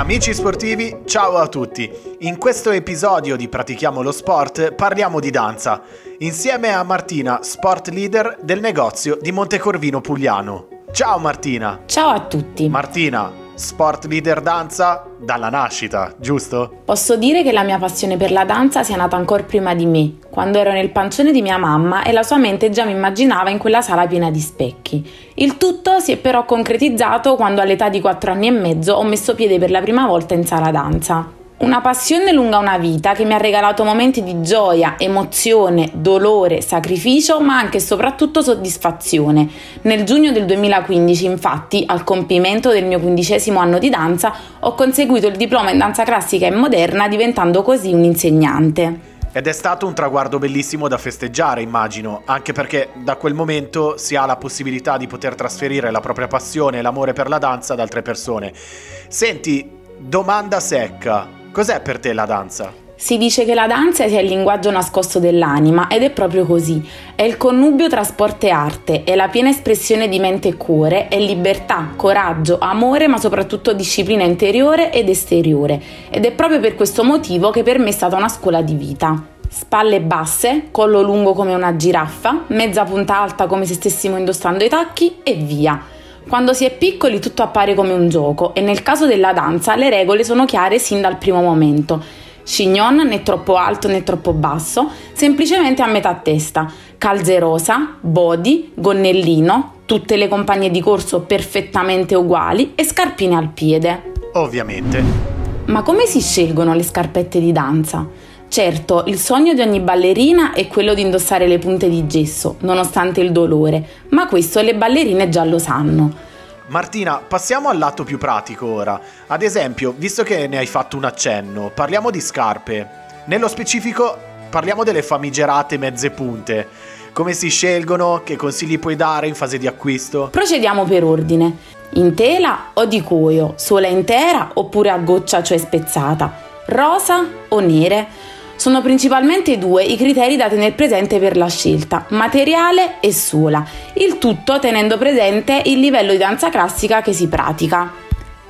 Amici sportivi, ciao a tutti. In questo episodio di Pratichiamo lo Sport parliamo di danza, insieme a Martina, sport leader del negozio di Montecorvino Pugliano. Ciao Martina. Ciao a tutti. Martina, sport leader danza dalla nascita, giusto? Posso dire che la mia passione per la danza sia nata ancora prima di me, quando ero nel pancione di mia mamma e la sua mente già mi immaginava in quella sala piena di specchi. Il tutto si è però concretizzato quando all'età di 4 anni e mezzo ho messo piede per la prima volta in sala danza. Una passione lunga una vita che mi ha regalato momenti di gioia, emozione, dolore, sacrificio, ma anche e soprattutto soddisfazione. Nel giugno del 2015, infatti, al compimento del mio quindicesimo anno di danza, ho conseguito il diploma in danza classica e moderna, diventando così un insegnante. Ed è stato un traguardo bellissimo da festeggiare, immagino, anche perché da quel momento si ha la possibilità di poter trasferire la propria passione e l'amore per la danza ad altre persone. Senti, domanda secca. Cos'è per te la danza? Si dice che la danza sia il linguaggio nascosto dell'anima ed è proprio così. È il connubio tra sport e arte, è la piena espressione di mente e cuore, è libertà, coraggio, amore, ma soprattutto disciplina interiore ed esteriore. Ed è proprio per questo motivo che per me è stata una scuola di vita. Spalle basse, collo lungo come una giraffa, mezza punta alta come se stessimo indossando i tacchi e via. Quando si è piccoli tutto appare come un gioco e nel caso della danza le regole sono chiare sin dal primo momento. Chignon né troppo alto né troppo basso, semplicemente a metà testa, calze rosa, body, gonnellino, tutte le compagne di corso perfettamente uguali e scarpine al piede. Ovviamente. Ma come si scelgono le scarpette di danza? Certo, il sogno di ogni ballerina è quello di indossare le punte di gesso, nonostante il dolore, ma questo le ballerine già lo sanno. Martina, passiamo al lato più pratico ora. Ad esempio, visto che ne hai fatto un accenno, parliamo di scarpe. Nello specifico, parliamo delle famigerate mezze punte. Come si scelgono? Che consigli puoi dare in fase di acquisto? Procediamo per ordine. In tela o di cuoio, sola intera oppure a goccia, cioè spezzata, rosa o nere? Sono principalmente due i criteri da tenere presente per la scelta, materiale e suola, il tutto tenendo presente il livello di danza classica che si pratica.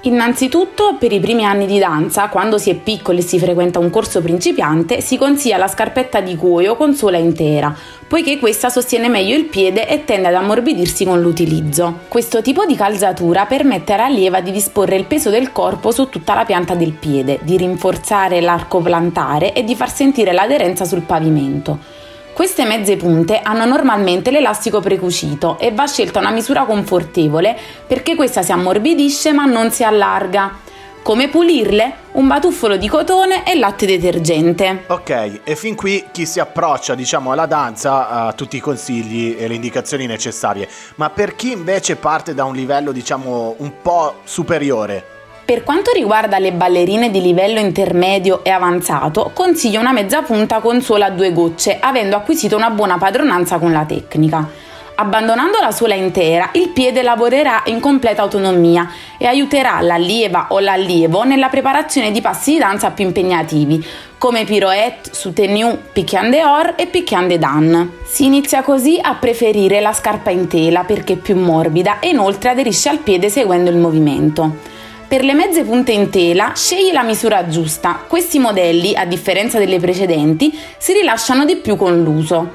Innanzitutto, per i primi anni di danza, quando si è piccoli e si frequenta un corso principiante, si consiglia la scarpetta di cuoio con suola intera, poiché questa sostiene meglio il piede e tende ad ammorbidirsi con l'utilizzo. Questo tipo di calzatura permette all'allieva di disporre il peso del corpo su tutta la pianta del piede, di rinforzare l'arco plantare e di far sentire l'aderenza sul pavimento. Queste mezze punte hanno normalmente l'elastico precucito e va scelta una misura confortevole perché questa si ammorbidisce ma non si allarga. Come pulirle? Un batuffolo di cotone e latte detergente. Ok, e fin qui chi si approccia, diciamo, alla danza ha tutti i consigli e le indicazioni necessarie. Ma per chi invece parte da un livello, diciamo, un po' superiore, per quanto riguarda le ballerine di livello intermedio e avanzato, consiglio una mezza punta con suola a due gocce, avendo acquisito una buona padronanza con la tecnica. Abbandonando la suola intera, il piede lavorerà in completa autonomia e aiuterà l'allieva o l'allievo nella preparazione di passi di danza più impegnativi, come pirouette, soutenu, picchian dehors e picchian de dan. Si inizia così a preferire la scarpa in tela perché è più morbida e inoltre aderisce al piede seguendo il movimento. Per le mezze punte in tela scegli la misura giusta. Questi modelli, a differenza delle precedenti, si rilasciano di più con l'uso.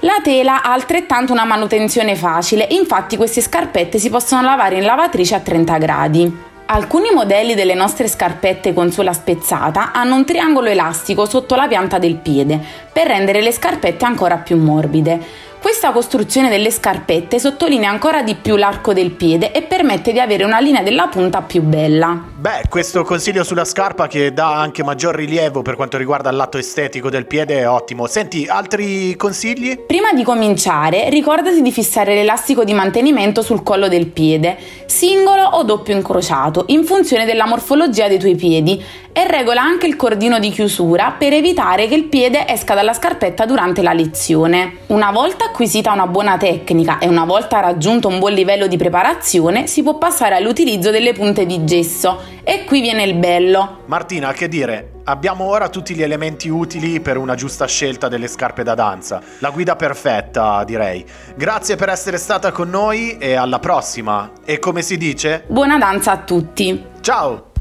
La tela ha altrettanto una manutenzione facile, infatti queste scarpette si possono lavare in lavatrice a 30 gradi. Alcuni modelli delle nostre scarpette con suola spezzata hanno un triangolo elastico sotto la pianta del piede per rendere le scarpette ancora più morbide. Questa costruzione delle scarpette sottolinea ancora di più l'arco del piede e permette di avere una linea della punta più bella. Beh, questo consiglio sulla scarpa che dà anche maggior rilievo per quanto riguarda il lato estetico del piede è ottimo. Senti, altri consigli? Prima di cominciare, ricordati di fissare l'elastico di mantenimento sul collo del piede, singolo o doppio incrociato, in funzione della morfologia dei tuoi piedi e regola anche il cordino di chiusura per evitare che il piede esca dalla scarpetta durante la lezione. Una volta acquisita una buona tecnica e una volta raggiunto un buon livello di preparazione, si può passare all'utilizzo delle punte di gesso. E qui viene il bello. Martina, che dire? Abbiamo ora tutti gli elementi utili per una giusta scelta delle scarpe da danza. La guida perfetta, direi. Grazie per essere stata con noi e alla prossima. E come si dice? Buona danza a tutti. Ciao!